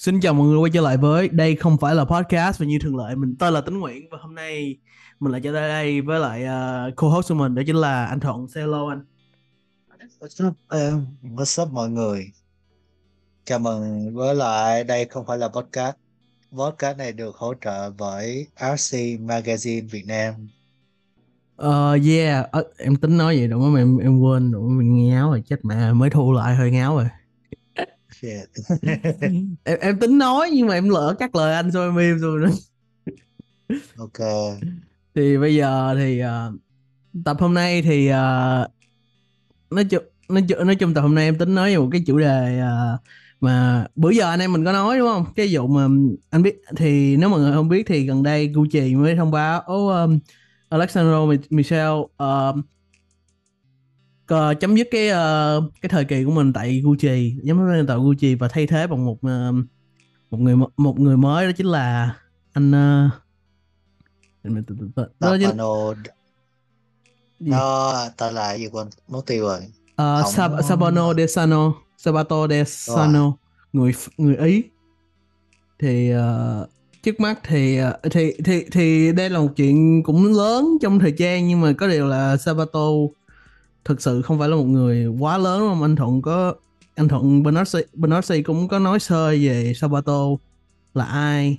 Xin chào mọi người quay trở lại với đây không phải là podcast và như thường lệ mình tên là Tính Nguyễn và hôm nay mình lại trở lại đây với lại uh, co-host của mình đó chính là anh Thuận. Say hello anh. What's up em? What's up mọi người? Chào mừng với lại đây không phải là podcast. Podcast này được hỗ trợ bởi RC Magazine Việt Nam. Uh, yeah, uh, em tính nói vậy đúng không em em quên đúng mình nghe ngáo rồi chết mẹ mới thu lại hơi ngáo rồi. Shit. em em tính nói nhưng mà em lỡ cắt lời anh rồi em im rồi nữa. ok. Thì bây giờ thì uh, tập hôm nay thì uh, nói chung nói chung nói chung tập hôm nay em tính nói về một cái chủ đề uh, mà bữa giờ anh em mình có nói đúng không cái vụ mà anh biết thì nếu mọi người không biết thì gần đây Gucci mới thông báo oh, um, Alexandro Michel uh, chấm dứt cái uh, cái thời kỳ của mình tại Gucci chấm dứt tại Gucci và thay thế bằng một uh, một người một người mới đó chính là anh uh, đó chính nó ta là gì quên mất tiêu rồi. Uh, Sab Sabano De Sano Sabato De Sano người người Ý. Thì uh, trước mắt thì uh, thì thì thì đây là một chuyện cũng lớn trong thời trang nhưng mà có điều là Sabato thực sự không phải là một người quá lớn không anh Thuận có anh Thuận Bernardi Bernardi cũng có nói sơ về Sabato là ai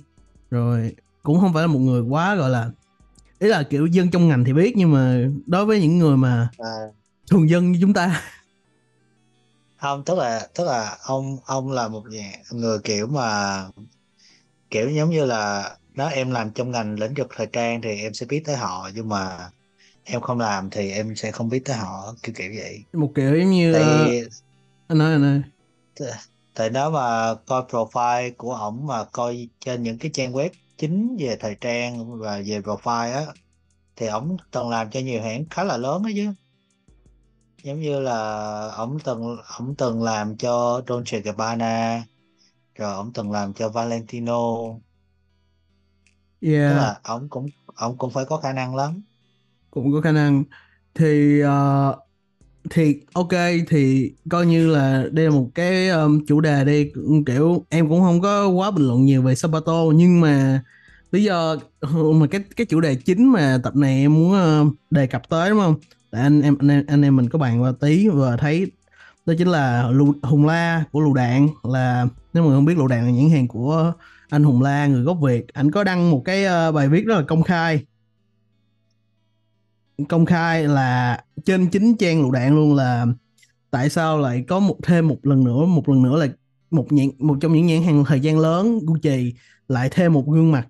rồi cũng không phải là một người quá gọi là ý là kiểu dân trong ngành thì biết nhưng mà đối với những người mà à. thường dân như chúng ta không tức là tức là ông ông là một người kiểu mà kiểu giống như là đó em làm trong ngành lĩnh vực thời trang thì em sẽ biết tới họ nhưng mà em không làm thì em sẽ không biết tới họ kiểu kiểu vậy. Một kiểu giống như tại, uh, anh nói anh ơi tại đó mà coi profile của ổng mà coi trên những cái trang web chính về thời trang và về profile á thì ổng từng làm cho nhiều hãng khá là lớn đó chứ. Giống như là ổng từng ổng từng làm cho Dolce Gabbana rồi ổng từng làm cho Valentino. Yeah. tức là ổng cũng ổng cũng phải có khả năng lắm cũng có khả năng. Thì uh, thì ok thì coi như là đây là một cái um, chủ đề đi kiểu em cũng không có quá bình luận nhiều về Sabato nhưng mà lý do ừ, mà cái cái chủ đề chính mà tập này em muốn uh, đề cập tới đúng không? Tại anh em anh em, anh em mình có bàn qua tí và thấy đó chính là lù, Hùng La của Lù Đạn là nếu mà không biết Lù Đạn là nhãn hàng của anh Hùng La người gốc Việt. Anh có đăng một cái uh, bài viết rất là công khai công khai là trên chính trang lựu đạn luôn là tại sao lại có một thêm một lần nữa một lần nữa là một nhãn một trong những nhãn hàng thời gian lớn Gucci lại thêm một gương mặt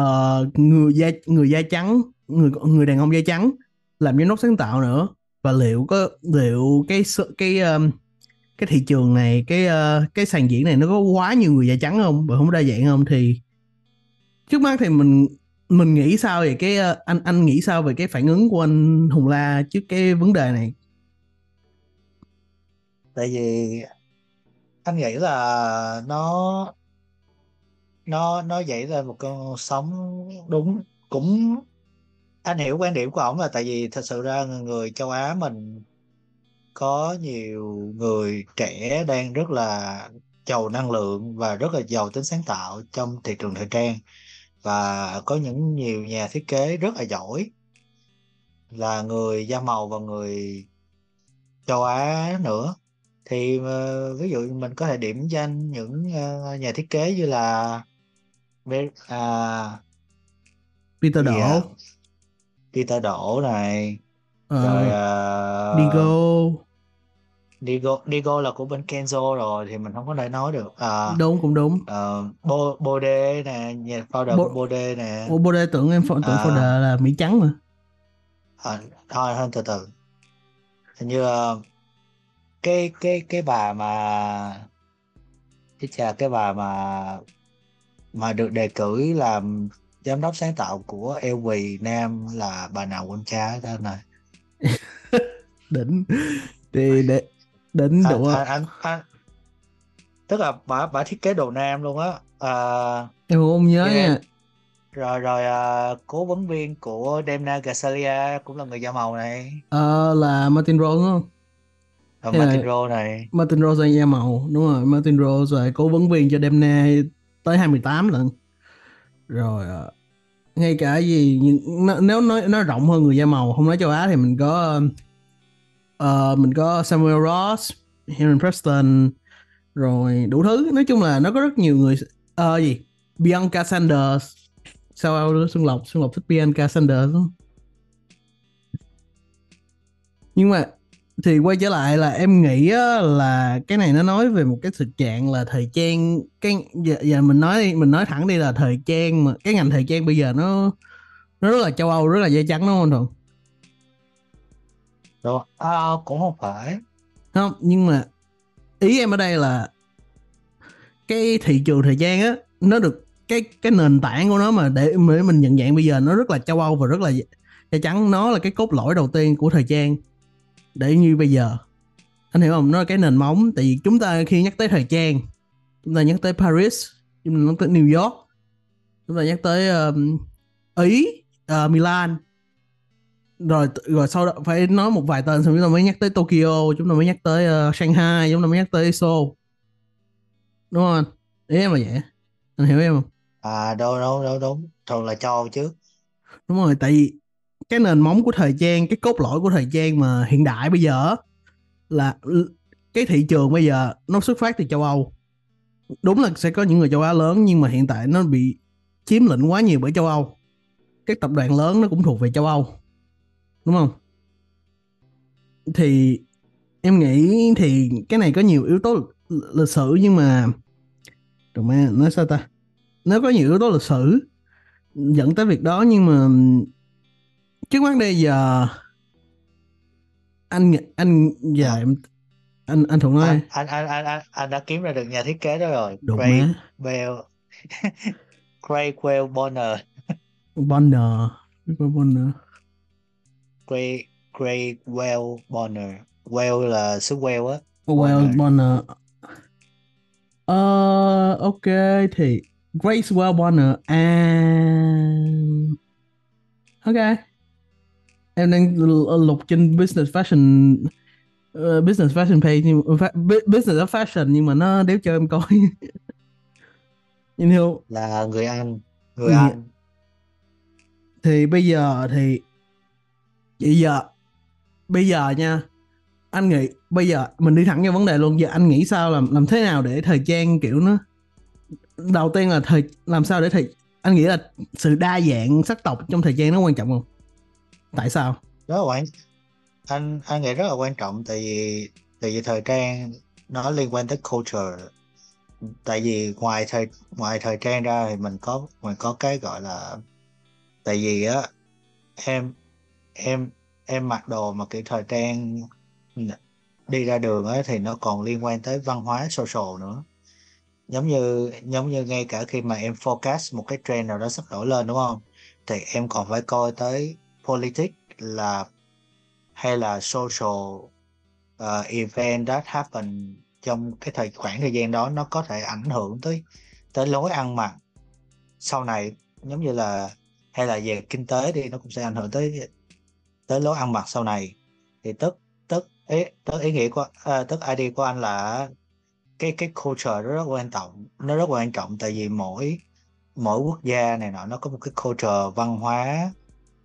uh, người da người da trắng người người đàn ông da trắng làm giám đốc sáng tạo nữa. Và liệu có liệu cái cái um, cái thị trường này cái uh, cái sàn diễn này nó có quá nhiều người da trắng không? Và không đa dạng không? Thì trước mắt thì mình mình nghĩ sao về cái ờ, anh anh nghĩ sao về cái phản ứng của anh Hùng La trước cái vấn đề này? Tại vì anh nghĩ là nó nó nó dậy ra một con sóng đúng, cũng, anh hiểu quan điểm của ổng là tại vì thật sự ra người châu Á mình có nhiều người trẻ đang rất là giàu năng lượng và rất là giàu tính sáng tạo trong thị trường thời trang và có những nhiều nhà thiết kế rất là giỏi là người da màu và người châu Á nữa. Thì uh, ví dụ mình có thể điểm danh những uh, nhà thiết kế như là uh, Peter Đỗ. Yeah. Peter Đỗ này uh, rồi uh, Digo Digo Digo là của bên Kenzo rồi thì mình không có thể nói được. À, đúng cũng đúng. uh, Bo Bode nè nhà founder Bo, Bode nè. Bo, Bode tưởng em tưởng à, founder là Mỹ trắng mà. À, thôi hơn từ từ. Hình như uh, cái cái cái bà mà cái chà cái bà mà mà được đề cử làm giám đốc sáng tạo của LV Nam là bà nào quên cha tên này? Đỉnh. Thì để đến à, độ anh, anh, anh, tức là bà bà thiết kế đồ nam luôn á. À, em không nhớ nha. Rồi rồi à, cố vấn viên của Demna Gasalia cũng là người da màu này. Ờ à, là Martin Rowe đúng không? Rồi là- Martin Rose này. Martin Rose da màu đúng rồi. Martin Rose là cố vấn viên cho Demna tới 28 lần. Rồi ờ, ngay cả gì nếu nói nó rộng hơn người da màu không nói châu Á thì mình có uh, mình có Samuel Ross Henry Preston rồi đủ thứ. Nói chung là nó có rất nhiều người uh, gì? Bianca Sanders sao Xuân Lộc? Xuân Lộc thích Bianca Sanders không? nhưng mà thì quay trở lại là em nghĩ á, là cái này nó nói về một cái thực trạng là thời trang cái giờ, giờ mình nói đi mình nói thẳng đi là thời trang mà cái ngành thời trang bây giờ nó nó rất là châu Âu rất là da trắng đúng không Thuận? Đúng không? à, cũng không phải. Không nhưng mà ý em ở đây là cái thị trường thời gian á nó được cái cái nền tảng của nó mà để để mình nhận dạng bây giờ nó rất là châu Âu và rất là chắc chắn nó là cái cốt lõi đầu tiên của thời gian để như bây giờ. Anh hiểu không? Nó là cái nền móng. Tại vì chúng ta khi nhắc tới thời trang chúng ta nhắc tới Paris chúng ta nhắc tới New York chúng ta nhắc tới um, Ý uh, Milan rồi rồi sau đó phải nói một vài tên xong chúng ta mới nhắc tới Tokyo chúng ta mới nhắc tới uh, Shanghai chúng ta mới nhắc tới Seoul. Đúng không ý em là vậy anh hiểu em không? À đâu đâu đâu đúng. Thường là châu Âu chứ. Đúng rồi tại vì cái nền móng của thời trang cái cốt lõi của thời trang mà hiện đại bây giờ là cái thị trường bây giờ nó xuất phát từ châu Âu. Đúng là sẽ có những người châu Á lớn nhưng mà hiện tại nó bị chiếm lĩnh quá nhiều bởi châu Âu. Các tập đoàn lớn nó cũng thuộc về châu Âu đúng không? Thì em nghĩ thì cái này có nhiều yếu tố lịch, sử nhưng mà rồi mà nói sao ta? Nó có nhiều yếu tố lịch sử dẫn tới việc đó nhưng mà trước mắt đây giờ anh anh giờ em anh anh thuận nói anh anh anh anh anh, anh đã kiếm ra được nhà thiết kế đó rồi. Đụng Craig má Bell. Craig Well Bonner. Bonner Bonner Craig Craig Well Bonner Well là xứ Well á. Well Bonner ờ ok thì Grace Well Bonner and ok. Em đang lục trên business fashion ờ, business fashion page nhưng business of fashion nhưng mà nó đéo cho em coi. You know là người Anh người Ừ. Anh. Thì bây giờ thì vậy giờ, bây giờ nha, anh nghĩ, bây giờ mình đi thẳng vào vấn đề luôn. Giờ anh nghĩ sao, làm làm thế nào để thời trang kiểu nó, đầu tiên là thời, làm sao để thời, anh nghĩ là sự đa dạng sắc tộc trong thời trang nó quan trọng không? Tại sao? Rất là quan, anh anh nghĩ rất là quan trọng tại vì tại vì thời trang nó liên quan tới culture. Tại vì ngoài thời ngoài thời trang ra thì mình có mình có cái gọi là, tại vì á, em em em mặc đồ mà kiểu thời trang đi ra đường ấy thì nó còn liên quan tới văn hóa social nữa. Giống như giống như ngay cả khi mà em forecast một cái trend nào đó sắp nổi lên đúng không? Thì em còn phải coi tới politics là hay là social uh, event that happen trong cái thời khoảng thời gian đó nó có thể ảnh hưởng tới tới lối ăn mặc sau này. Giống như là hay là về kinh tế đi nó cũng sẽ ảnh hưởng tới tới lối ăn mặc sau này. Thì tức tức ý tức ý nghĩa của à, tức ID của anh là cái cái culture nó rất quan trọng nó rất quan trọng tại vì mỗi mỗi quốc gia này nọ nó có một cái culture văn hóa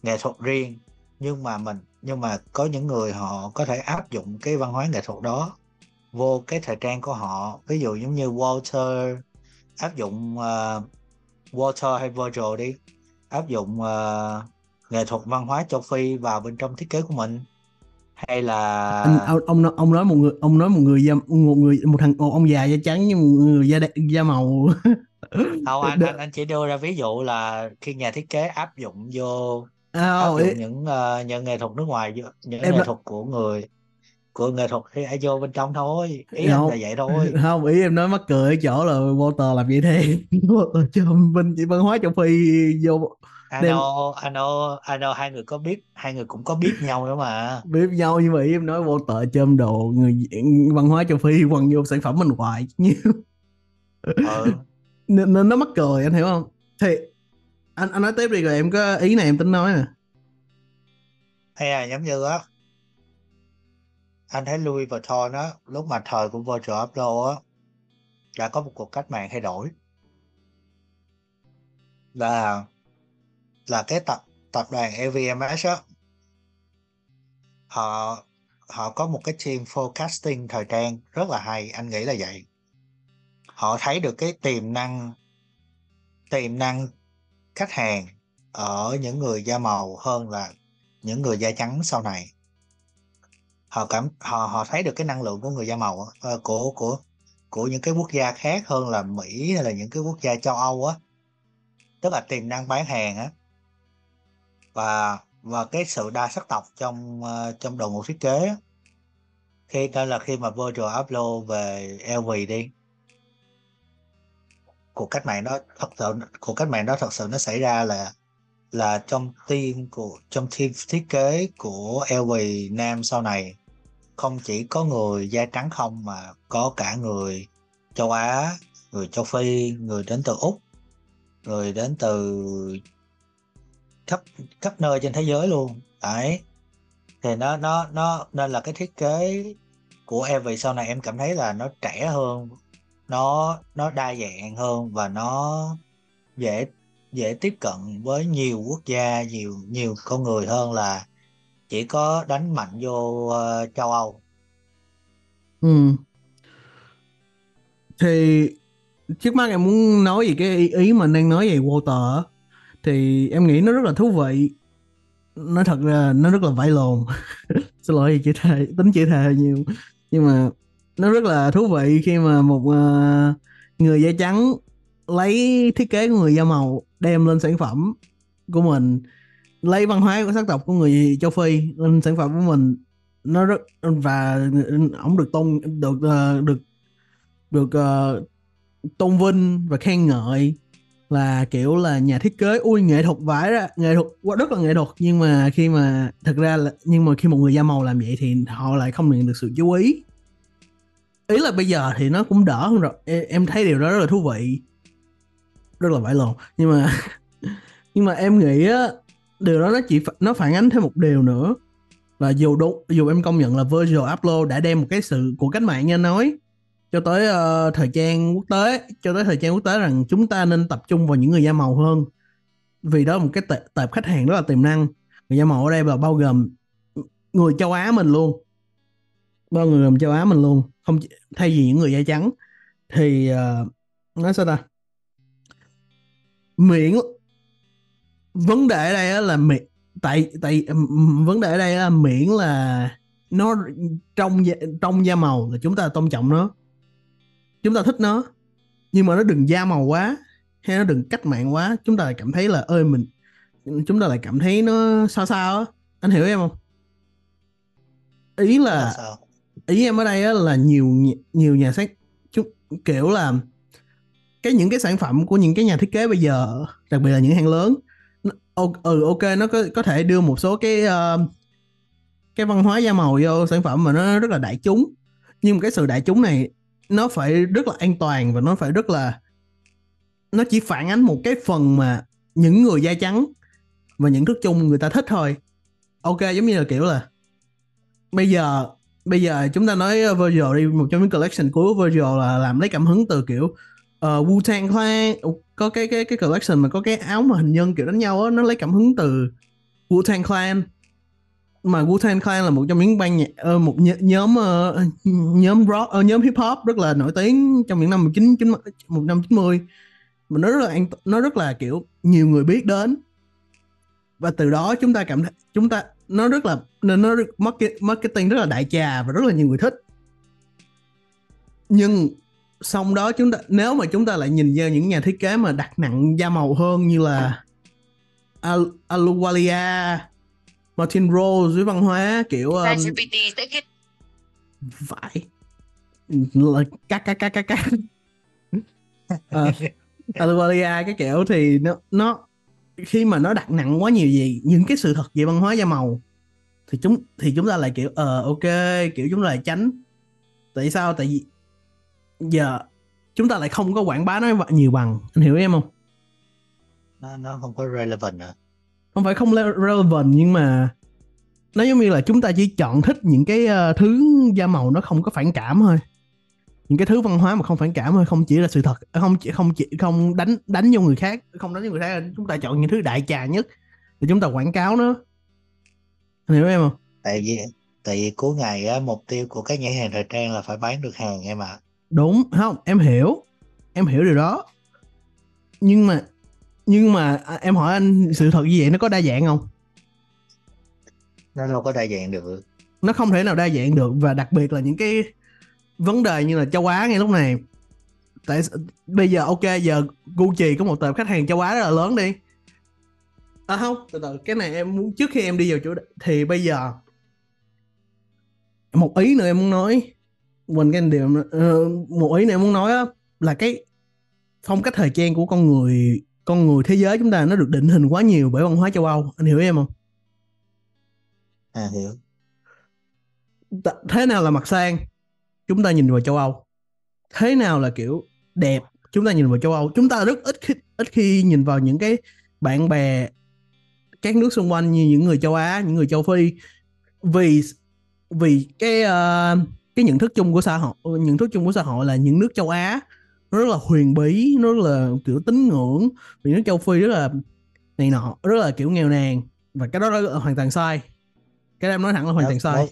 nghệ thuật riêng. Nhưng mà mình nhưng mà có những người họ có thể áp dụng cái văn hóa nghệ thuật đó vô cái thời trang của họ. Ví dụ giống như Walter áp dụng uh, Walter hay Virgil đi áp dụng uh, nghệ thuật văn hóa châu Phi vào bên trong thiết kế của mình? Hay là anh ông ông nói, ông nói một người ông nói một người da một người một thằng một ông già da trắng với một người da da màu. Không anh, anh anh chỉ đưa ra ví dụ là khi nhà thiết kế áp dụng vô à, áp dụng ý, những uh, những nghệ thuật nước ngoài những Em nghệ thuật của người của nghệ thuật thì vô bên trong thôi. Ý Không. là vậy thôi. không ý em nói mắc cười ở chỗ là Walter làm vậy thế Walter cho bên văn hóa châu Phi vô know anh know hai người có biết hai người cũng có biết nhau nữa mà. Biết nhau như vậy em nói Walter chôm đồ người văn hóa châu Phi quăng vô sản phẩm mình hoài như ừ. Nên, nên nó mắc cười anh hiểu không? Thì anh anh nói tiếp đi rồi em có ý này em tính nói nè. Hay là giống như á anh thấy Louis Vuitton á lúc mà thời của Virgil Abloh á đã có một cuộc cách mạng thay đổi. Là là cái tập tập đoàn LVMH á. Họ họ có một cái team forecasting thời trang rất là hay anh nghĩ là vậy. Họ thấy được cái tiềm năng tiềm năng khách hàng ở những người da màu hơn là những người da trắng sau này. Họ cảm họ họ thấy được cái năng lượng của người da màu uh, của của của những cái quốc gia khác hơn là Mỹ hay là những cái quốc gia châu Âu á. Tức là tiềm năng bán hàng á và và cái sự đa sắc tộc trong uh, trong đội ngũ thiết kế khi nên là khi mà Virgil Abloh về LV đi. Cuộc cách mạng đó thật sự cuộc cách mạng đó thật sự nó xảy ra là là trong team của trong team thiết kế của LV Nam sau này. Không chỉ có người da trắng không mà có cả người châu Á, người châu Phi, người đến từ Úc, người đến từ khắp khắp nơi trên thế giới luôn. Đấy. Thì nó nó nó nên là cái thiết kế của em vì sau này em cảm thấy là nó trẻ hơn, nó nó đa dạng hơn và nó dễ dễ tiếp cận với nhiều quốc gia, nhiều nhiều con người hơn là chỉ có đánh mạnh vô uh, châu Âu. Ừ. Thì trước mắt em muốn nói gì cái ý, ý mà đang nói về Walter thì em nghĩ nó rất là thú vị. Nói thật là nó rất là vãi lồn. Xin lỗi vì chữ thề, tính chữ thề nhiều. Nhưng mà nó rất là thú vị khi mà một uh, người da trắng lấy thiết kế của người da màu đem lên sản phẩm của mình lấy văn hóa của sắc tộc của người châu Phi lên sản phẩm của mình nó rất và ông được tôn được uh, được được uh, tôn vinh và khen ngợi là kiểu là, nhà thiết kế, ui, nghệ thuật vãi ra nghệ thuật, quá, rất là nghệ thuật. Nhưng mà khi mà, thật ra là, nhưng mà khi một người da màu làm vậy thì họ lại không nhận được sự chú ý. Ý là bây giờ thì nó cũng đỡ hơn rồi. Em thấy điều đó rất là thú vị. Rất là vãi lộn. Nhưng mà nhưng mà em nghĩ á, điều đó nó chỉ nó phản ánh thêm một điều nữa. Là dù đúng, dù em công nhận là Virgil Abloh đã đem một cái sự của cách mạng nha nói cho tới uh, thời trang quốc tế cho tới thời trang quốc tế rằng chúng ta nên tập trung vào những người da màu hơn. Vì đó là một cái tệp khách hàng rất là tiềm năng. Người da màu ở đây là bao gồm người châu Á mình luôn. Bao người gồm châu Á mình luôn. Không thay vì những người da trắng thì uh, nói sao ta? Miễn vấn đề ở đây là miễn tại tại vấn đề ở đây là miễn là nó trong trong da màu là chúng ta tôn trọng nó chúng ta thích nó nhưng mà nó đừng da màu quá hay nó đừng cách mạng quá. Chúng ta lại cảm thấy là ơi mình chúng ta lại cảm thấy nó sao sao á. Anh hiểu em không? Ý là ý em ở đây là nhiều nhiều nhà sáng kiểu là cái những cái sản phẩm của những cái nhà thiết kế bây giờ đặc biệt là những hàng lớn ừ ok nó có có thể đưa một số cái uh, cái văn hóa da màu vô sản phẩm mà nó rất là đại chúng. Nhưng cái sự đại chúng này nó phải rất là an toàn và nó phải rất là nó chỉ phản ánh một cái phần mà những người da trắng và những thức chung người ta thích thôi. Ok giống như là kiểu là bây giờ bây giờ chúng ta nói ờ, Virgil đi một trong những collection của Virgil là làm lấy cảm hứng từ kiểu uh, Wu-Tang Clan. Có cái cái cái collection mà có cái áo mà hình nhân kiểu đánh nhau á nó lấy cảm hứng từ Wu-Tang Clan mà Wu-Tang Clan là một trong những ban nhạc uh, một nh- nhóm uh, nhóm rock uh, nhóm hip hop rất là nổi tiếng trong những năm 19 một năm 90 mà nó rất là nó rất là kiểu nhiều người biết đến. Và từ đó chúng ta cảm thấy chúng ta nó rất là nên nó marketing rất là đại trà và rất là nhiều người thích. Nhưng xong đó chúng ta nếu mà chúng ta lại nhìn vào những nhà thiết kế mà đặt nặng da màu hơn như là Al Aluwalia, Martin Rose với văn hóa kiểu um, sẽ kết vãi cắt cắt cắt cắt cắt uh, Aluwalia cái kiểu thì nó nó khi mà nó đặt nặng quá nhiều gì những cái sự thật về văn hóa da màu thì chúng thì chúng ta lại kiểu ờ uh, ok kiểu chúng ta lại tránh. Tại sao? Tại vì giờ chúng ta lại không có quảng bá nó nhiều bằng. Anh hiểu em không? Nó nó không có relevant à không phải không relevant nhưng mà nó giống như là chúng ta chỉ chọn thích những cái uh, thứ da màu nó không có phản cảm thôi. Những cái thứ văn hóa mà không phản cảm thôi không chỉ là sự thật không chỉ không chỉ không đánh đánh vô người khác không đánh vô người khác chúng ta chọn những thứ đại trà nhất thì chúng ta quảng cáo nó. Anh hiểu em không? Tại vì tại vì cuối ngày á, mục tiêu của các nhãn hàng thời trang là phải bán được hàng em ạ. À. đúng. Không em hiểu. Em hiểu điều đó. Nhưng mà nhưng mà à, em hỏi anh sự thật như vậy nó có đa dạng không? Nó đâu có đa dạng được. Nó không thể nào đa dạng được và đặc biệt là những cái vấn đề như là châu Á ngay lúc này. Tại bây giờ ok giờ Gucci có một tệp khách hàng châu Á rất là lớn đi. À không từ từ cái này em muốn trước khi em đi vào chỗ thì bây giờ một ý nữa em muốn nói. Mình cái điều uh, một ý nữa em muốn nói là cái phong cách thời trang của con người con người thế giới chúng ta nó được định hình quá nhiều bởi văn hóa châu Âu. Anh hiểu em không? À hiểu. Thế nào là mặt sang? Chúng ta nhìn vào châu Âu. Thế nào là kiểu đẹp? Chúng ta nhìn vào châu Âu. Chúng ta rất ít khi, ít khi nhìn vào những cái bạn bè các nước xung quanh như những người châu Á những người châu Phi. Vì vì cái uh, cái nhận thức chung của xã hội nhận thức chung của xã hội là những nước châu Á nó rất là huyền bí nó rất là kiểu tín ngưỡng. Vì nước châu Phi rất là này nọ rất là kiểu nghèo nàn. Và cái đó là hoàn toàn sai. Cái đó em nói thẳng là hoàn toàn sai.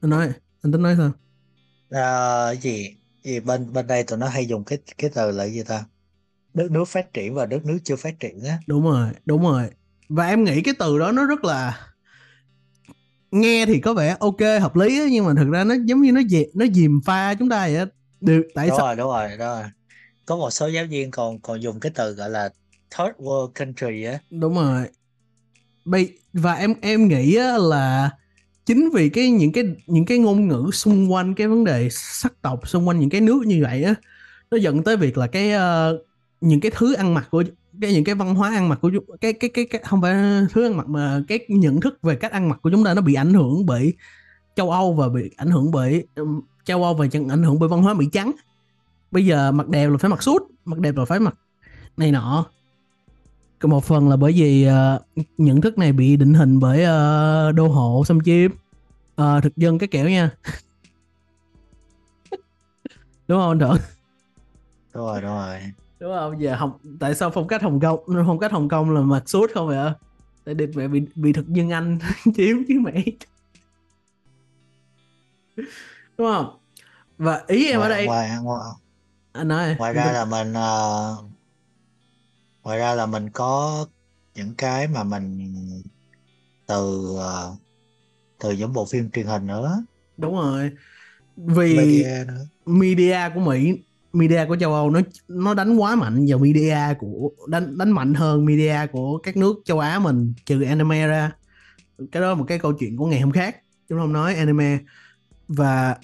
anh nói anh tính nói sao? À, gì gì bên bên đây tụi nó hay dùng cái cái từ là gì ta? Đất nước phát triển và đất nước chưa phát triển á. Đúng rồi đúng rồi. Và em nghĩ cái từ đó nó rất là nghe thì có vẻ ok hợp lý á, nhưng mà thực ra nó giống như nó dì, nó dìm pha chúng ta vậy Điều, tại đúng sao? rồi đúng rồi đúng rồi. Có một số giáo viên còn còn dùng cái từ gọi là third world country á. Đúng rồi. Và em em nghĩ là chính vì cái những cái những cái ngôn ngữ xung quanh cái vấn đề sắc tộc xung quanh những cái nước như vậy á nó dẫn tới việc là cái uh, những cái thứ ăn mặc của cái những cái văn hóa ăn mặc của cái cái cái, cái không phải thứ ăn mặc mà cái nhận thức về cách ăn mặc của chúng ta nó bị ảnh hưởng bởi châu Âu và bị ảnh hưởng bởi châu Âu và ảnh hưởng bởi văn hóa Mỹ trắng. Bây giờ mặc đẹp là phải mặc suit mặc đẹp là phải mặc này nọ. Một phần là bởi vì uh, nhận thức này bị định hình bởi uh, đô hộ xâm chiếm. Uh, thực dân cái kiểu nha. Đúng không anh Thượng đúng rồi đúng rồi. Đúng không? Giờ học tại sao phong cách hồng kông phong cách hồng kông là mặc suit không vậy tại đẹp mẹ bị bị thực dân anh chiếm chứ mẹ đúng không? Và ý em ngoài, ở đây ngoài, ngoài, anh nói. ngoài ra là mình uh, ngoài ra là mình có những cái mà mình từ uh, từ những bộ phim truyền hình nữa. Đúng rồi. Vì media, nữa. media của mỹ media của châu âu nó nó đánh quá mạnh vào media của đánh đánh mạnh hơn media của các nước châu á mình trừ anime ra. Cái đó là một cái câu chuyện của ngày hôm khác. Chúng không nói anime và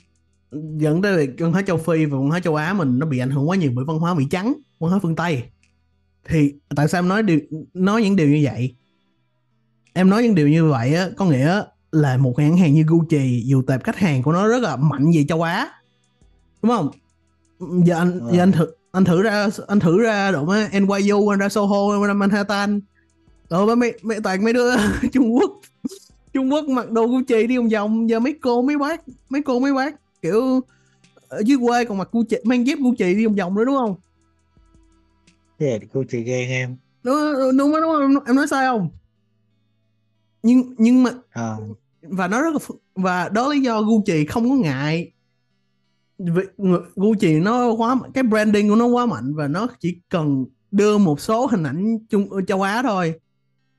dẫn tới việc văn hóa châu phi và văn hóa châu á mình nó bị ảnh hưởng quá nhiều bởi văn hóa mỹ trắng văn hóa phương tây. Thì tại sao em nói điều nói những điều như vậy? Em nói những điều như vậy á có nghĩa là một hãng hàng như Gucci dù tệp khách hàng của nó rất là mạnh về châu Á. Đúng không? Giờ anh giờ anh thử anh thử ra anh thử ra độ mấy NYU anh ra Soho anh ra Manhattan. Rồi mấy, mấy toàn mấy đứa Trung Quốc. Trung Quốc mặc đồ Gucci đi vòng vòng giờ mấy cô mấy bác mấy cô mấy bác kiểu ở dưới quê còn mặc Gucci mang dép Gucci đi vòng vòng nữa đúng không? Yeah, Gucci ghen em. Đúng đúng đúng, đúng em nói sai không? Nhưng nhưng mà à. và nó rất là và đó lý do Gucci không có ngại. Vì Gucci nó quá cái branding của nó quá mạnh và nó chỉ cần đưa một số hình ảnh chung châu Á thôi.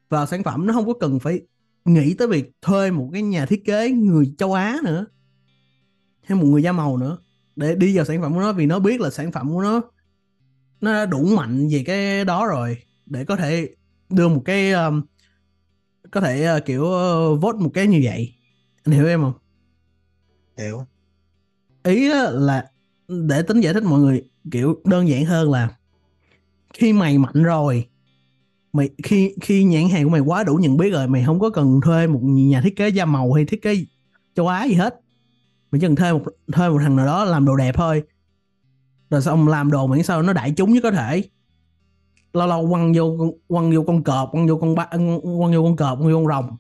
Vào sản phẩm nó không có cần phải nghĩ tới việc thuê một cái nhà thiết kế người châu Á nữa hay một người da màu nữa để đi vào sản phẩm của nó vì nó biết là sản phẩm của nó nó đủ mạnh về cái đó rồi để có thể đưa một cái um, có thể uh, kiểu uh, vote một cái như vậy. Anh hiểu em không? Hiểu. Ý là để tính giải thích mọi người kiểu đơn giản hơn là khi mày mạnh rồi mày khi khi nhãn hàng của mày quá đủ nhận biết rồi mày không có cần thuê một nhà thiết kế da màu hay thiết kế châu Á gì hết. Mày chỉ cần thuê một thuê một thằng nào đó làm đồ đẹp thôi. Rồi xong làm đồ miễn sao nó đại chúng nhất có thể. Lâu lâu quăng vô quăng vô con cọp quăng vô con ba quăng vô con cọp quăng vô con rồng.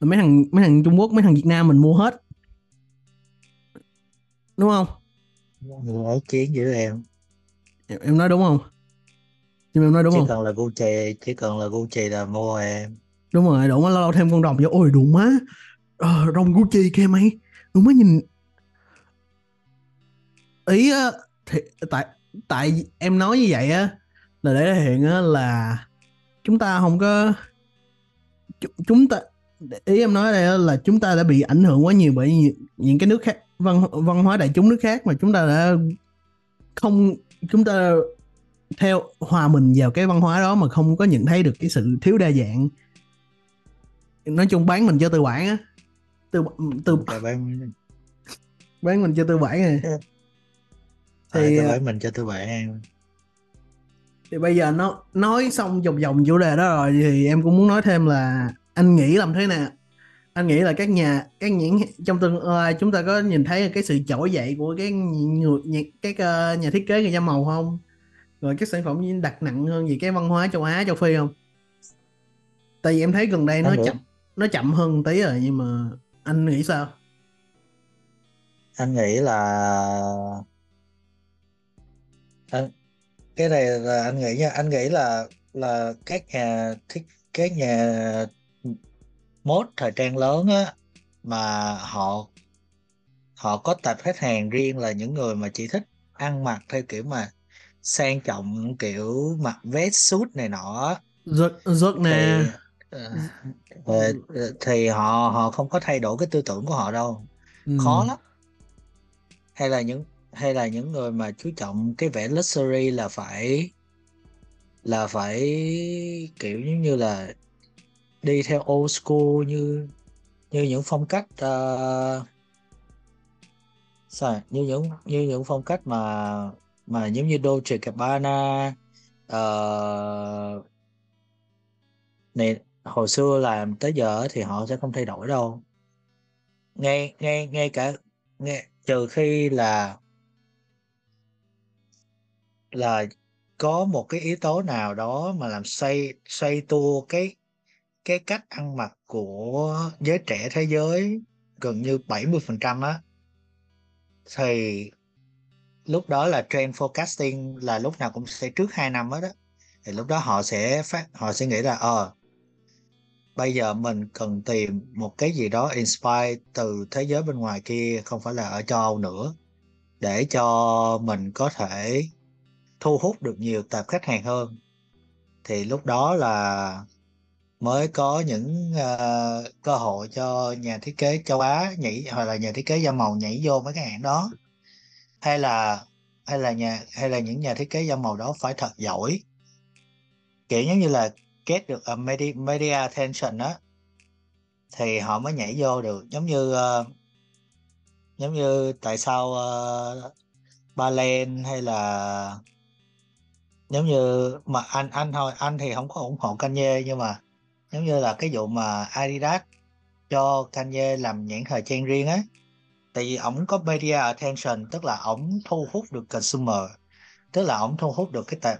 Mấy thằng mấy thằng Trung Quốc mấy thằng Việt Nam mình mua hết. Đúng không? Người ý kiến dữ em, em nói đúng không nhưng em nói đúng chỉ không? cần là Gucci chỉ cần là Gucci là mua em. Đúng rồi đúng lâu lâu thêm con rồng vô. Ôi đúng má. Ờ, rồng Gucci kia mày. Đúng má nhìn. Ý á thì tại tại em nói như vậy á là để thể hiện á là chúng ta không có chúng ta ý em nói đây là chúng ta đã bị ảnh hưởng quá nhiều bởi những, những cái nước khác văn văn hóa đại chúng nước khác mà chúng ta đã không chúng ta theo hòa mình vào cái văn hóa đó mà không có nhận thấy được cái sự thiếu đa dạng. Nói chung bán mình cho tư bản á. Tư Tại bán bán mình cho tư bản này thì thì à, bán mình cho tư bản thì bây giờ nó nói xong vòng vòng chủ đề đó rồi thì em cũng muốn nói thêm là anh nghĩ làm thế nào? Anh nghĩ là các nhà các nhãn trong tương lai chúng ta có nhìn thấy cái sự trỗi dậy của cái người các ờ, nhà thiết kế người da màu không rồi các sản phẩm đặt nặng hơn về cái văn hóa châu Á châu Phi không? Tại vì em thấy gần đây nó chậm nó chậm hơn tí rồi nhưng mà anh nghĩ sao? Anh nghĩ là anh cái này là anh nghĩ nha anh nghĩ là là các nhà thiết các nhà mốt thời trang lớn á mà họ họ có tập khách hàng riêng là những người mà chỉ thích ăn mặc theo kiểu mà sang trọng kiểu mặc vest suit này nọ á, rớt rớt thì nè ờ, ờ, thì họ họ không có thay đổi cái tư tưởng của họ đâu. Ừ. khó lắm. Hay là những hay là những người mà chú trọng cái vẻ luxury là phải là phải kiểu giống như là đi theo old school như như những phong cách uh, sao như những như những phong cách mà mà giống như Dolce Gabbana uh, này hồi xưa làm tới giờ thì họ sẽ không thay đổi đâu. Ngay ngay ngay cả ngay trừ khi là là có một cái yếu tố nào đó mà làm xoay xoay tua cái cái cách ăn mặc của giới trẻ thế giới gần như 70% á thì lúc đó là trend forecasting là lúc nào cũng sẽ trước 2 năm hết đó thì lúc đó họ sẽ phát họ sẽ nghĩ là ờ bây giờ mình cần tìm một cái gì đó inspire từ thế giới bên ngoài kia không phải là ở châu Âu nữa để cho mình có thể thu hút được nhiều tệp khách hàng hơn. Thì lúc đó là mới có những uh, cơ hội cho nhà thiết kế châu Á nhảy hoặc là nhà thiết kế da màu nhảy vô mấy cái hãng đó hay là hay là nhà hay là những nhà thiết kế da màu đó phải thật giỏi? Kiểu giống như là get được ờ, uh, media, media attention đó thì họ mới nhảy vô được. Giống như uh, giống như tại sao uh, Balen hay là giống như mà anh anh thôi anh thì không có ủng hộ Kanye nhưng mà giống như là cái vụ mà Adidas cho Kanye làm nhãn thời trang riêng á tại vì ổng có media attention tức là ổng thu hút được consumer tức là ổng thu hút được cái tệp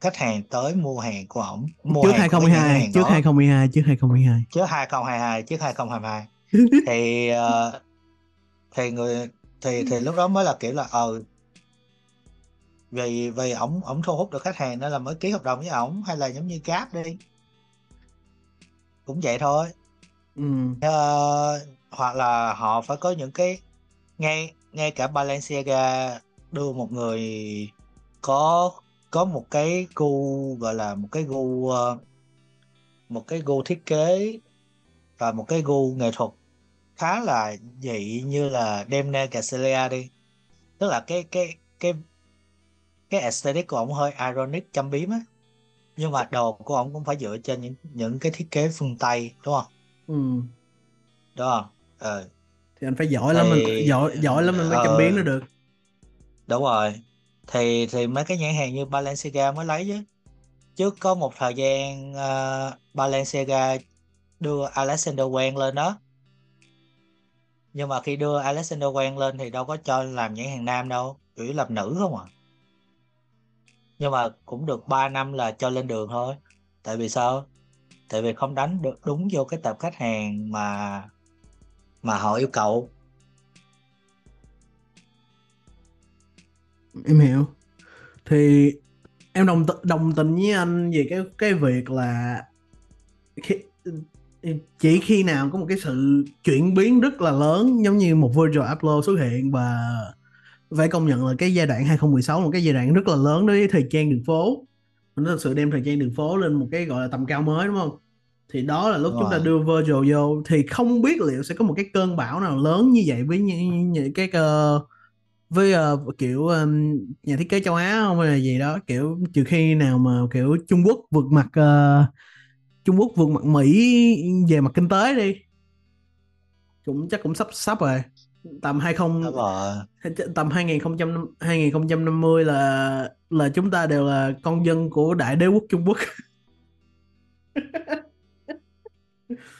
khách hàng tới mua hàng của ổng mua trước hàng của cái nhãn 2012 hàng trước đó. 2012 trước 2012 trước 2022 trước 2022 thì ờ, thì người thì thì lúc đó mới là kiểu là ờ vì vì ổng ổng thu hút được khách hàng nên là mới ký hợp đồng với ổng hay là giống như Gap đi. Cũng vậy thôi. Ừ. Ờ, hoặc là họ phải có những cái ngay ngay cả Balenciaga đưa một người có có một cái gu gọi là một cái gu ờ, một cái gu thiết kế và một cái gu nghệ thuật khá là dị như là Demna Gazelle đi. Tức là cái cái cái cái aesthetic của ổng hơi ironic châm biếm á. Nhưng mà đồ của ổng cũng phải dựa trên những những cái thiết kế phương Tây đúng không? Ừ. đúng không? Ờ thì anh phải giỏi lắm Thì- mình giỏi giỏi lắm mình mới ờ. biến nó được. Đúng rồi. Thì thì mấy cái nhãn hàng như Balenciaga mới lấy chứ. Trước có một thời gian ờ, Balenciaga đưa Alexander Wang lên đó. Nhưng mà khi đưa Alexander Wang lên thì đâu có cho làm nhãn hàng nam đâu yếu làm nữ không à. Nhưng mà cũng được 3 năm là cho lên đường thôi. Tại vì sao? Tại vì không đánh được đúng vô cái tập khách hàng mà mà họ yêu cầu. Em hiểu. Thì em đồng đồng tình với anh về cái cái việc là khi, chỉ khi nào có một cái sự chuyển biến rất là lớn giống như một Virgil Abloh xuất hiện và phải công nhận là cái giai đoạn 2016 là một cái giai đoạn rất là lớn đối với thời trang đường phố. Nó thực sự đem thời trang đường phố lên một cái gọi là tầm cao mới đúng không? Thì đó là lúc wow. chúng ta đưa virtual vô thì không biết liệu sẽ có một cái cơn bão nào lớn như vậy với những, những cái uh, với uh, kiểu um, nhà thiết kế châu Á không hay là gì đó. Kiểu trừ khi nào mà kiểu Trung Quốc vượt mặt uh, Trung Quốc vượt mặt Mỹ về mặt kinh tế đi. Cũng chắc cũng sắp sắp rồi. Tầm 20 tầm 2000 2050 là là chúng ta đều là con dân của đại đế quốc Trung Quốc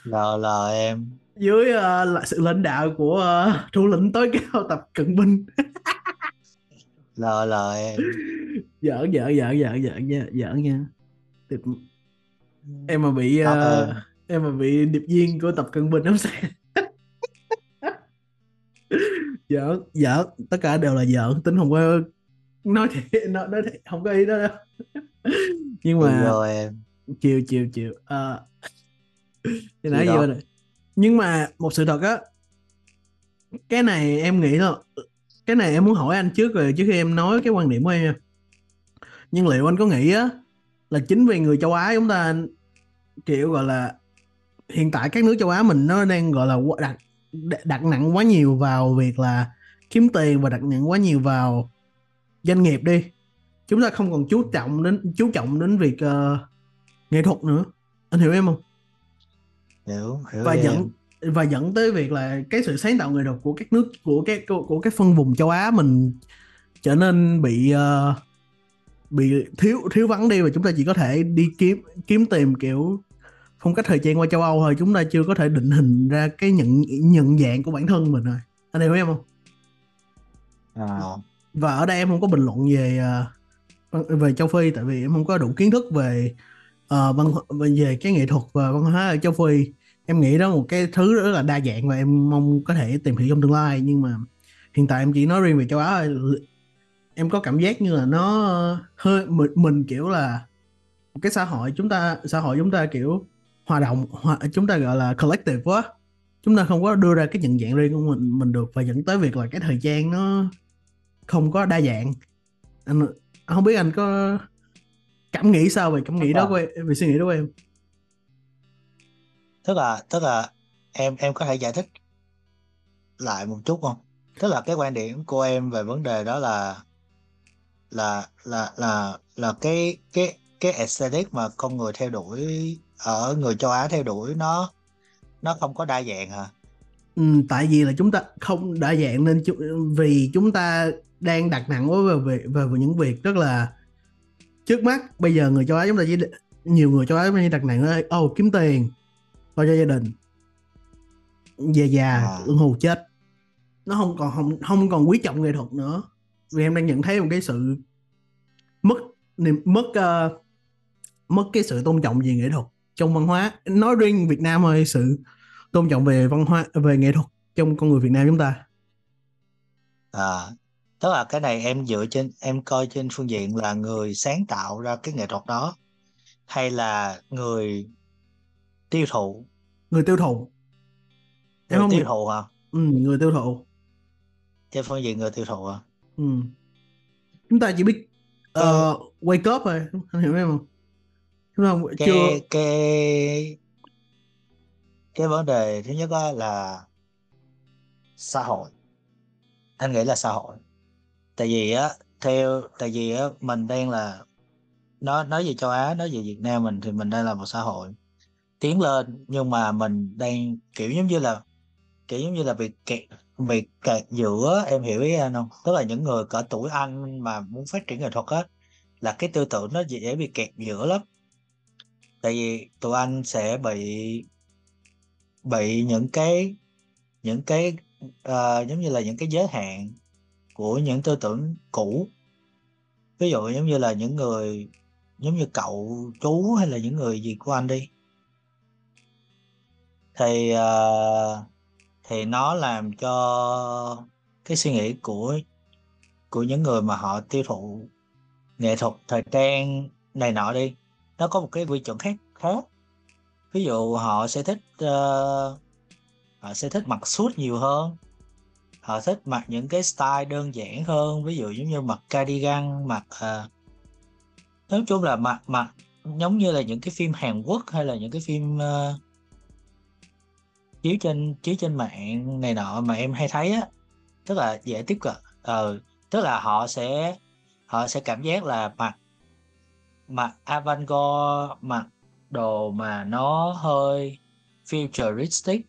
là là em. Dưới uh, sự lãnh đạo của uh, thủ lĩnh tối cao tập cận binh là là em. Giỡn giỡn giỡn giỡn giỡn nha giỡn nha. Điệp... em mà bị uh, em. em mà bị điệp viên của tập cận binh không sao? Giỡn giỡn. Tất cả đều là giỡn. Tính không có nói thì nói, nói thì không có ý đó đâu. Nhưng mà rồi em. Chiều chiều chiều à, thì nãy giờ rồi nhưng mà một sự thật á cái này em nghĩ là cái này em muốn hỏi anh trước rồi trước khi em nói cái quan điểm của em nha. Nhưng liệu anh có nghĩ á là chính vì người châu Á chúng ta kiểu gọi là hiện tại các nước châu Á mình nó đang gọi là đặt đặt nặng quá nhiều vào việc là kiếm tiền và đặt nặng quá nhiều vào doanh nghiệp đi. Chúng ta không còn chú trọng đến chú trọng đến việc uh, nghệ thuật nữa. Anh hiểu em không hiểu hiểu và dẫn và dẫn tới việc là cái sự sáng tạo nghệ thuật của các nước của các của, của các phân vùng châu Á mình trở nên bị uh, bị thiếu thiếu vắng đi và chúng ta chỉ có thể đi kiếm kiếm tìm kiểu phong cách thời trang qua châu Âu thôi. Chúng ta chưa có thể định hình ra cái nhận nhận dạng của bản thân mình rồi. Anh hiểu em không? À. và ở đây em không có bình luận về uh, về châu Phi tại vì em không có đủ kiến thức về uh, văn về cái nghệ thuật và văn hóa ở châu Phi em nghĩ đó một cái thứ rất là đa dạng và em mong có thể tìm hiểu trong tương lai nhưng mà hiện tại em chỉ nói riêng về châu Á em có cảm giác như là nó hơi mình, mình kiểu là một cái xã hội chúng ta xã hội chúng ta kiểu hòa động hòa, chúng ta gọi là collective quá. Chúng ta không có đưa ra cái nhận dạng riêng của mình mình được và dẫn tới việc là cái thời gian nó không có đa dạng. Anh, anh không biết anh có cảm nghĩ sao về cảm nghĩ đó của em về suy nghĩ đó của em tức là tức là em em có thể giải thích lại một chút không? Tức là cái quan điểm của em về vấn đề đó là là là là là cái cái cái aesthetic mà con người theo đuổi ở người châu Á theo đuổi nó nó không có đa dạng hả? Ừ, tại vì là chúng ta không đa dạng nên vì chúng ta đang đặt nặng quá về về, về, về những việc rất là trước mắt. Bây giờ người châu Á chúng ta chỉ nhiều người châu Á chúng ta chỉ đặt nặng ô oh, kiếm tiền lo cho gia đình. Về già à. hù chết. Nó không còn không không còn quý trọng nghệ thuật nữa. Vì em đang nhận thấy một cái sự mất niềm mất uh, mất cái sự tôn trọng về nghệ thuật trong văn hóa. Nói riêng Việt Nam thôi sự tôn trọng về văn hóa về nghệ thuật trong con người Việt Nam chúng ta. À tức là cái này em dựa trên em coi trên phương diện là người sáng tạo ra cái nghệ thuật đó hay là người tiêu thụ. Người tiêu thụ. Em không tiêu thụ hả? Ừ, người tiêu thụ. Trên phương diện người tiêu thụ hả? Ừ. chúng ta chỉ biết uh, wake up thôi anh hiểu em không? Đúng không cái chưa cái cái vấn đề thứ nhất là xã hội. Anh nghĩ là xã hội. Tại vì á theo tại vì á mình đang là nói nói về châu Á nói về Việt Nam mình thì mình đang là một xã hội tiến lên nhưng mà mình đang kiểu giống như là kiểu giống như là bị kẹt bị kẹt giữa em hiểu ý anh không? Tức là những người cỡ tuổi anh mà muốn phát triển nghệ thuật á là cái tư tưởng nó dễ bị kẹt giữa lắm. Tại vì tụi anh sẽ bị bị những cái những cái uh, giống như là những cái giới hạn của những tư tưởng cũ. Ví dụ giống như là những người giống như cậu chú hay là những người gì của anh đi thì uh, thì nó làm cho cái suy nghĩ của của những người mà họ tiêu thụ nghệ thuật thời trang này nọ đi nó có một cái quy chuẩn khác khác ví dụ họ sẽ thích uh, họ sẽ thích mặc suit nhiều hơn họ thích mặc những cái style đơn giản hơn ví dụ giống như mặc cardigan mặc uh, nói chung là mặc mặc giống như là những cái phim Hàn Quốc hay là những cái phim uh, chiếu trên chiếu trên mạng này nọ mà em hay thấy á tức là dễ tiếp cận. Ờ tức là họ sẽ họ sẽ cảm giác là mặc mặc avant-garde mặc đồ mà nó hơi futuristic,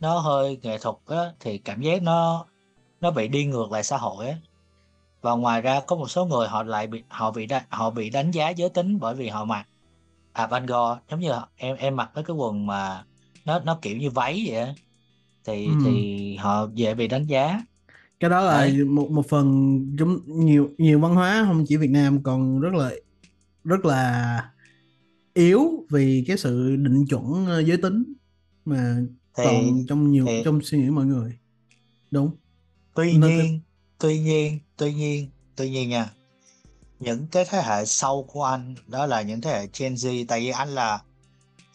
nó hơi nghệ thuật á, thì cảm giác nó nó bị đi ngược lại xã hội á. Và ngoài ra có một số người họ lại bị, họ bị họ bị đánh giá giới tính bởi vì họ mặc avant-garde giống như em em mặc cái cái quần mà nó nó kiểu như váy vậy thì ừ. thì họ dễ bị đánh giá. Cái đó là Đấy. một một phần chúng nhiều nhiều văn hóa không chỉ Việt Nam còn rất là rất là yếu vì cái sự định chuẩn ờ, giới tính mà thì, còn trong nhiều thì, trong suy nghĩ mọi người. Đúng. Tuy Nên nhiên cái... tuy nhiên tuy nhiên tuy nhiên nha. Những cái thế hệ sau của anh đó là những thế hệ Gen Z tại vì anh là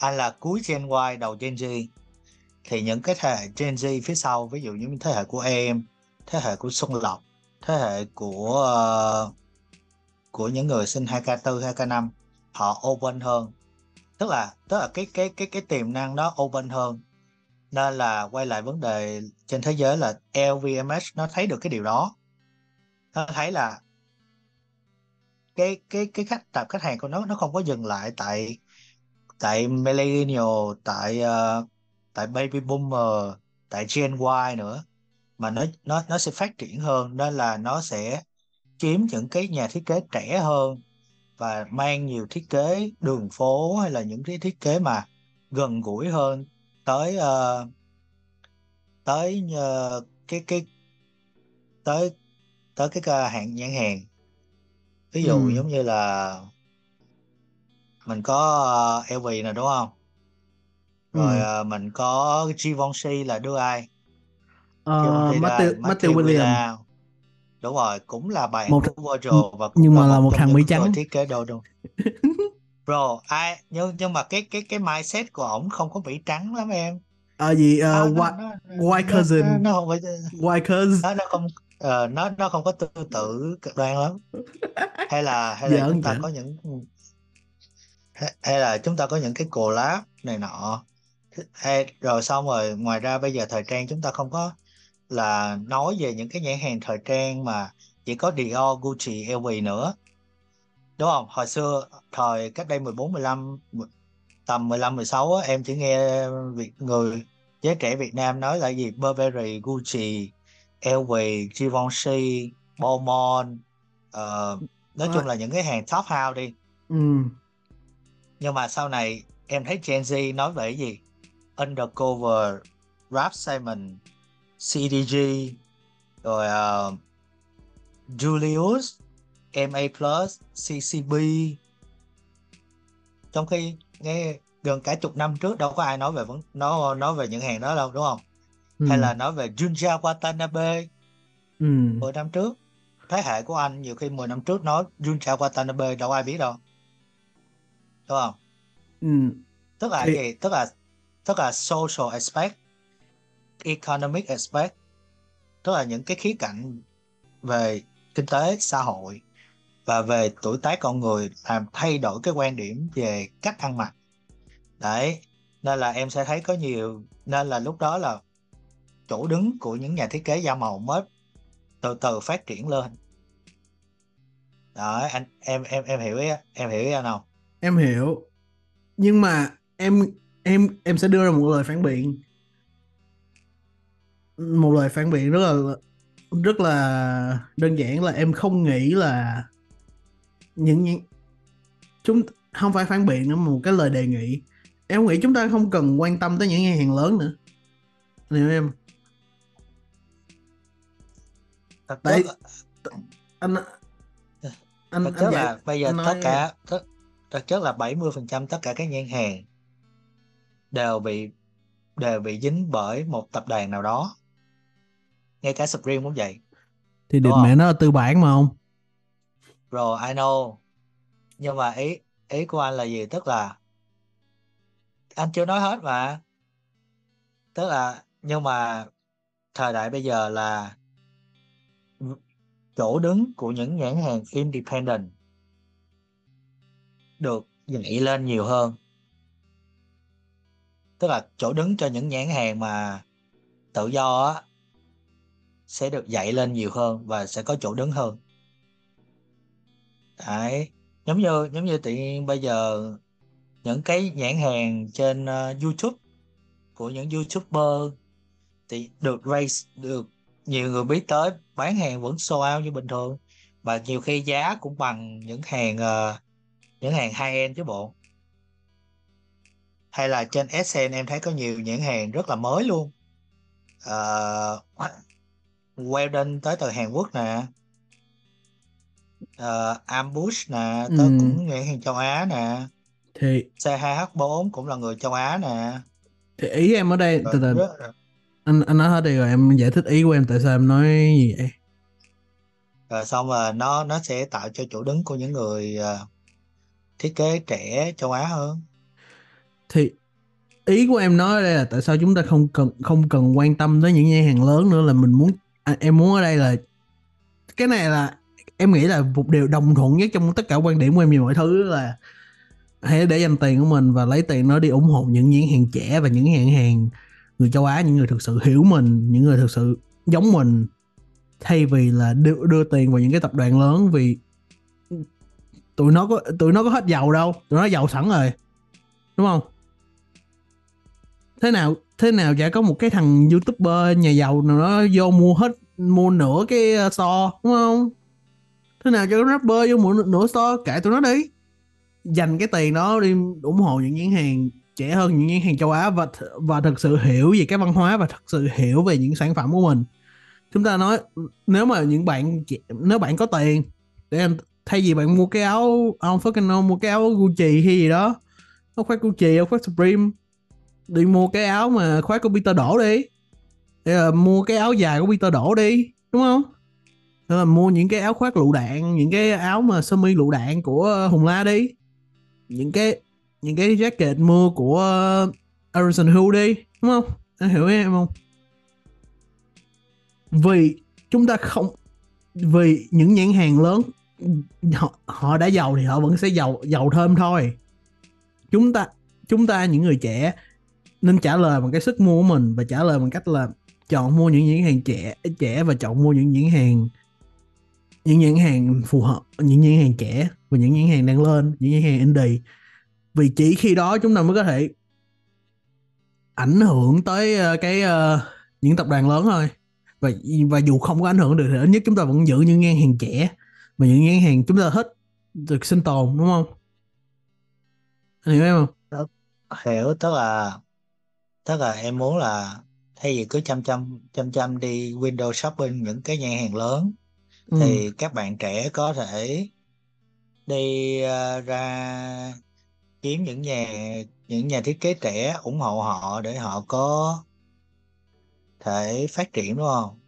anh là cuối Gen Y đầu Gen Z thì những cái thế hệ Gen Z phía sau ví dụ như thế hệ của em thế hệ của Xuân Lộc thế hệ của uh, của những người sinh 2k4 2k5 họ open hơn. Tức là tức là cái cái cái cái tiềm năng đó open hơn. Nên là quay lại vấn đề trên thế giới là LVMH nó thấy được cái điều đó. Nó thấy là cái cái cái khách tập khách hàng của nó nó không có dừng lại tại tại millennial tại uh, tại baby boomer tại gen Y nữa mà nó nó nó sẽ phát triển hơn nên là nó sẽ kiếm những cái nhà thiết kế trẻ hơn và mang nhiều thiết kế đường phố hay là những cái thiết kế mà gần gũi hơn tới uh, tới uh, cái cái tới tới cái hạng nhãn hàng ví dụ ừ. giống như là mình có uh, LV nè đúng không? Rồi ừ. uh, mình có Givenchy là đưa ai? Uh, Matthew, Matthew William. William đúng rồi cũng là bạn một của Virgil và cũng nhưng mà là một thằng Mỹ trắng. thiết kế đồ đúng bro ai nhưng nhưng mà cái cái cái mindset của ổng không có Mỹ trắng lắm em. À gì uh, white, nó, white cousin. nó, nó không phải white cousin. nó nó không uh, nó nó không có tư tưởng cực đoan lắm. Hay là hay là chúng ta có những hay là chúng ta có những cái collab này nọ. Hay rồi xong rồi ngoài ra bây giờ thời trang chúng ta không có là nói về những cái nhãn hàng thời trang mà chỉ có Dior, Gucci, LV nữa. Đúng không? Hồi xưa thời cách đây 14 15 tầm 15 16 á, em chỉ nghe việc người giới trẻ Việt Nam nói là gì? Burberry, Gucci, LV, Givenchy, Balmain uh, nói à. chung là những cái hàng top house đi. Ừ. nhưng mà sau này em thấy Gen Z nói về cái gì Undercover, Rap Simon, CDG, rồi uh, Julius, MA Plus, CCB. Trong khi nghe gần cả chục năm trước đâu có ai nói về vấn nói nói về những hàng đó đâu đúng không? Ừ. Hay là nói về Junja Watanabe. Ừ. 10 năm trước. Thế hệ của anh nhiều khi 10 năm trước nói Junja Watanabe đâu ai biết đâu. Đúng không? Ừ. Tức là Thì... gì? Tức là tức là social aspect economic aspect tức là những cái khía cạnh về kinh tế xã hội và về tuổi tác con người làm thay đổi cái quan điểm về cách ăn mặc đấy nên là em sẽ thấy có nhiều nên là lúc đó là chỗ đứng của những nhà thiết kế da màu mới từ từ phát triển lên đó anh em em em hiểu ý em hiểu ý anh không em hiểu. Nhưng mà em em em sẽ đưa ra một lời phản biện. Một lời phản biện rất là rất là đơn giản là em không nghĩ là những những chúng không phải phản biện nữa một cái lời đề nghị. Em nghĩ chúng ta không cần quan tâm tới những nhà hàng lớn nữa. Hiểu em? Tại anh anh thực chất là bây giờ nói... tất cả thực chất là 70% tất cả các nhãn hàng đều bị đều bị dính bởi một tập đoàn nào đó. Ngay cả Supreme cũng vậy. Thì định mẹ nó là tư bản mà không? Rồi I know. Nhưng mà ý ý của anh là gì? Tức là anh chưa nói hết mà. Tức là nhưng mà thời đại bây giờ là chỗ đứng của những nhãn hàng independent được dậy lên nhiều hơn. Tức là chỗ đứng cho những nhãn hàng mà tự do á sẽ được dậy lên nhiều hơn và sẽ có chỗ đứng hơn. Đấy giống như giống như tự nhiên bây giờ những cái nhãn hàng trên uh, YouTube của những YouTuber thì được raise được nhiều người biết tới bán hàng vẫn sold out như bình thường và nhiều khi giá cũng bằng những hàng uh, những hàng high end chứ bộ. Hay là trên SN em thấy có nhiều nhãn hàng rất là mới luôn. Uh, Weldon tới từ Hàn Quốc nè. Uh, Ambush nè tới Ừ. cũng nhãn hàng châu Á nè. Thì C2H4 cũng là người châu Á nè. Thì ý em ở đây từ từ. Rất- anh anh nói hết đi rồi em giải thích ý của em tại sao em nói gì vậy rồi xong rồi nó nó sẽ tạo cho chỗ đứng của những người ờ, thiết kế trẻ châu Á hơn? Thì ý của em nói ở đây là tại sao chúng ta không cần không cần quan tâm tới những nhãn hàng lớn nữa là mình muốn à, em muốn ở đây là cái này là em nghĩ là một điều đồng thuận nhất trong tất cả quan điểm của em về mọi thứ là hãy để dành tiền của mình và lấy tiền nó đi ủng hộ những nhãn hàng trẻ và những nhãn hàng người châu Á những người thực sự hiểu mình những người thực sự giống mình thay vì là đưa, đưa tiền vào những cái tập đoàn lớn vì tụi nó có tụi nó có hết dầu đâu. Tụi nó dầu sẵn rồi. Đúng không? Thế nào thế nào chả có một cái thằng youtuber nhà giàu nào nó vô mua hết mua nửa cái ờ, so store đúng không? Thế nào cho rapper vô mua nửa- so store kệ tụi nó đi. Dành cái tiền đó đi ủng hộ những nhãn hàng trẻ hơn, những nhãn hàng châu Á và th- và thực sự hiểu về cái văn hóa và thực sự hiểu về những sản phẩm của mình. Chúng ta nói, nếu mà những bạn nếu bạn có tiền để anh thay vì bạn mua cái áo ông fucking know, mua cái áo Gucci hay gì đó áo khoác Gucci áo khoác Supreme. Đi mua cái áo mà khoác của Peter Đổ đi. Hay là mua cái áo dài của Peter Đổ đi đúng không? Hay là mua những cái áo khoác lựu đạn những cái áo mà sơ mi lựu đạn của ờ, Hùng La đi. Những cái những cái jacket mua của ờ, Harrison Hill đi đúng không? Anh hiểu em không? Vì chúng ta không vì những nhãn hàng lớn họ, họ đã giàu thì họ vẫn sẽ giàu giàu thêm thôi. Chúng ta chúng ta những người trẻ nên trả lời bằng cái sức mua của mình và trả lời bằng cách là chọn mua những nhãn hàng trẻ trẻ và chọn mua những nhãn hàng những nhãn hàng phù hợp những nhãn hàng trẻ và những nhãn hàng đang lên những nhãn hàng indie. Vì chỉ khi đó chúng ta mới có thể ảnh hưởng tới ờ, cái uh, những tập đoàn lớn thôi. Và và dù không có ảnh hưởng được thì ít nhất chúng ta vẫn giữ những nhãn hàng trẻ và những nhãn hàng chúng ta thích được sinh tồn đúng không? Anh hiểu em không? Hiểu tức là tức là em muốn là thay vì cứ chăm chăm chăm chăm đi window shopping những cái nhãn hàng lớn ừ. thì các bạn trẻ có thể đi ờ, ra kiếm những nhà những nhà thiết kế trẻ ủng hộ họ để họ có thể phát triển đúng không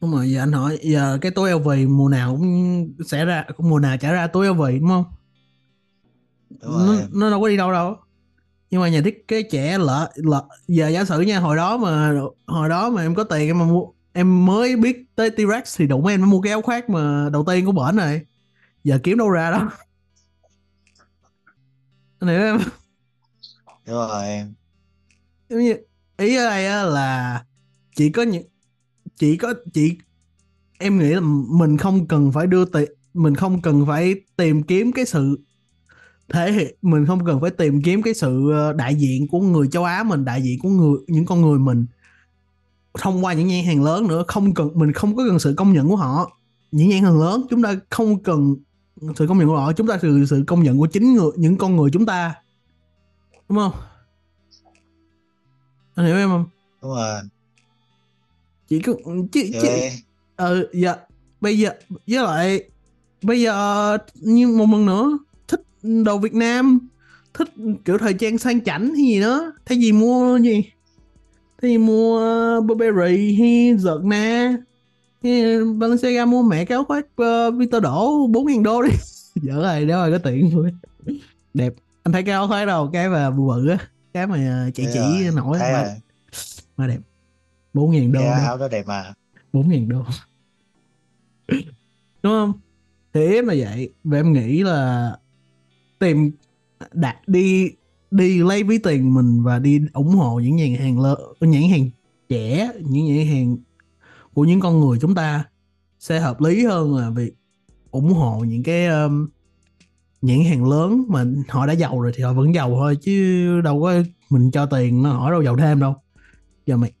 đúng rồi giờ anh hỏi giờ cái túi LV mùa nào cũng sẽ ra mùa nào trả ra túi LV đúng không? Đúng nó, rồi nó đâu có đi đâu đâu. Nhưng mà nhà thiết kế trẻ lỡ lỡ giờ giả sử nha hồi đó mà hồi đó mà em có tiền em mà mua em mới biết tới T-Rex thì đụng em mới mua cái áo khoác mà đầu tiên của bển này. Giờ kiếm đâu ra đó anh hiểu em? Đúng rồi ý ở đây là chỉ có những chỉ có, chỉ, em nghĩ là mình không cần phải đưa tiền mình không cần phải tìm kiếm cái sự thể hiện, mình không cần phải tìm kiếm cái sự ờ, đại diện của người châu Á mình, đại diện của người, những con người mình. Thông qua những nhãn hàng lớn nữa, không cần, mình không có cần sự công nhận của họ. Những nhãn hàng lớn, chúng ta không cần sự công nhận của họ, chúng ta cần sự công nhận của chính người, những con người chúng ta. Đúng không? Anh hiểu em không? Đúng rồi chứ, Hiểu chứ em. ừ dạ. Bây giờ với lại bây giờ như một lần nữa thích đồ Việt Nam thích kiểu thời trang sang chảnh hay gì đó. Thay vì mua gì? Thì mua Burberry hay giật nè hay Balenciaga mua mẹ cái áo khoác uh, Victor đổ bốn ngàn đô đi. Dở rồi đó rồi có tiền thôi. Đẹp. Anh thấy cái áo khoác đâu cái mà bự bự á cái mà chạy chỉ rồi, nổi mà, rồi. mà đẹp bốn ngàn đô Cái đó. áo đó đẹp mà. bốn ngàn đô. Đúng không? Thế mà vậy và em nghĩ là tìm đặt đi đi lấy ví tiền mình và đi ủng hộ những nhãn hàng lớn nhãn hàng trẻ những nhãn hàng của những con người chúng ta sẽ hợp lý hơn là việc ủng hộ những cái um, nhãn hàng lớn mà họ đã giàu rồi thì họ vẫn giàu thôi chứ đâu có mình cho tiền nó hỏi đâu giàu thêm đâu. Giờ mày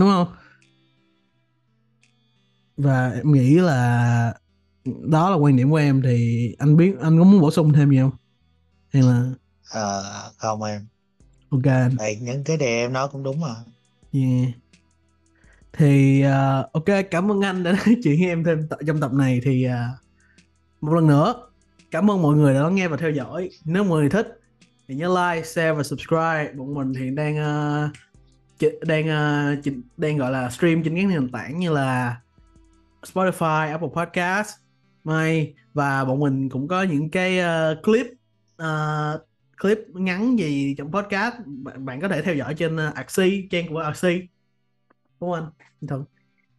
đúng không? Và em nghĩ là đó là quan điểm của em thì anh biết anh có muốn bổ sung thêm gì không? Hay là Ờ, không em. Ok. Anh Tại những cái điều em nói cũng đúng mà. Yeah. thì ờ, ok cảm ơn anh đã nói chuyện với em thêm t- trong tập này. Thì ờ, một lần nữa cảm ơn mọi người đã lắng nghe và theo dõi. Nếu mọi người thích thì nhớ like share và subscribe. Bọn mình hiện đang chi- đang chỉnh- đang gọi là stream trên các nền tảng như là Spotify, Apple Podcast, May và bọn mình cũng có những cái ờ, clip ờ, clip ngắn gì trong podcast. Bạn, bạn có thể theo dõi trên uh, Arxi, trang của Arxi đúng không anh? Anh Thuận?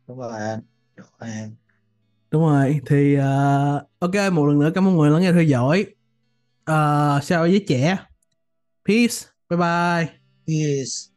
đúng rồi anh. Đúng rồi em Đúng rồi thì ờ, ok một lần nữa cảm ơn mọi người lắng nghe theo dõi. Uh, sao với trẻ. Peace. Bye bye. Yes